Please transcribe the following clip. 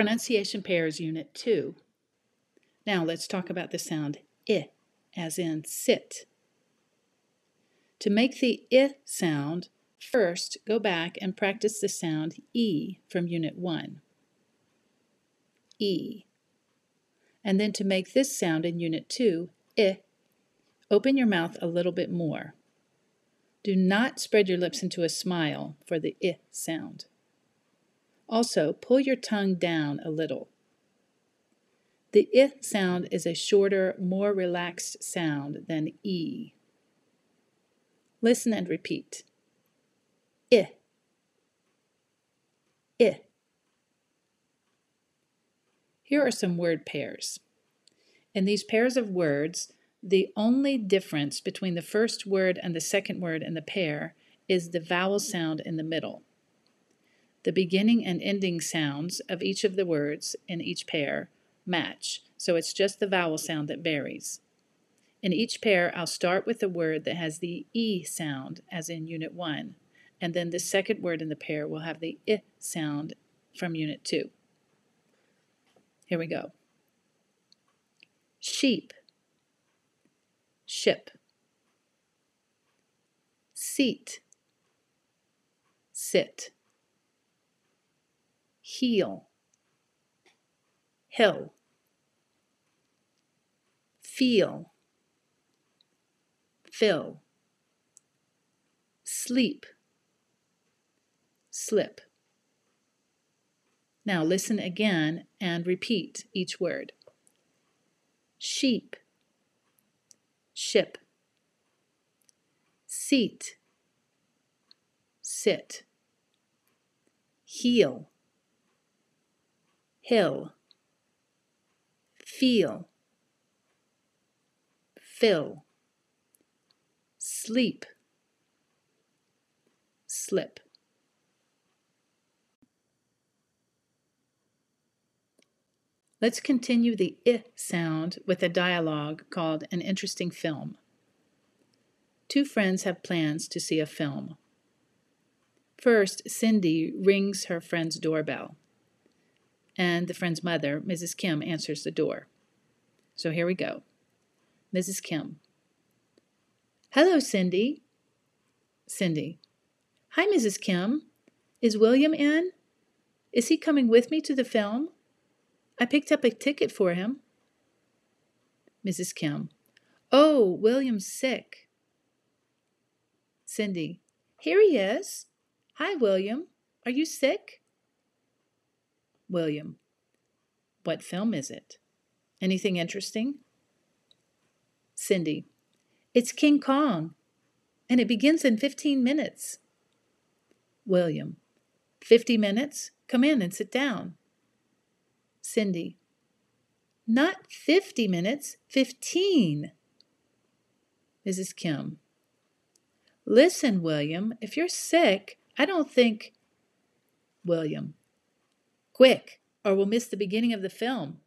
Pronunciation Pairs Unit 2. Now let's talk about the sound I, as in sit. To make the I sound, first go back and practice the sound E from Unit 1. E. And then to make this sound in Unit 2, I, open your mouth a little bit more. Do not spread your lips into a smile for the I sound. Also, pull your tongue down a little. The I sound is a shorter, more relaxed sound than E. Listen and repeat. I. I. Here are some word pairs. In these pairs of words, the only difference between the first word and the second word in the pair is the vowel sound in the middle. The beginning and ending sounds of each of the words in each pair match, so it's just the vowel sound that varies. In each pair, I'll start with the word that has the E sound, as in Unit 1, and then the second word in the pair will have the I sound from Unit 2. Here we go. Sheep, ship, seat, sit heel, hill, feel, fill, sleep, slip. Now listen again and repeat each word. Sheep, ship, seat, sit, heel, hill, feel, fill, sleep, slip. Let's continue the I sound with a dialogue called An Interesting Film. Two friends have plans to see a film. First, Cindy rings her friend's doorbell and the friend's mother, Mrs. Kim, answers the door. So here we go. Mrs. Kim. Hello, Cindy. Cindy. Hi, Mrs. Kim. Is William in? Is he coming with me to the film? I picked up a ticket for him. Mrs. Kim. Oh, William's sick. Cindy. Here he is. Hi, William. Are you sick? William. What film is it? Anything interesting? Cindy. It's King Kong, and it begins in 15 minutes. William. 50 minutes? Come in and sit down. Cindy. Not 50 minutes, 15. Mrs. Kim. Listen, William, if you're sick, I don't think. William. Quick, or we'll miss the beginning of the film.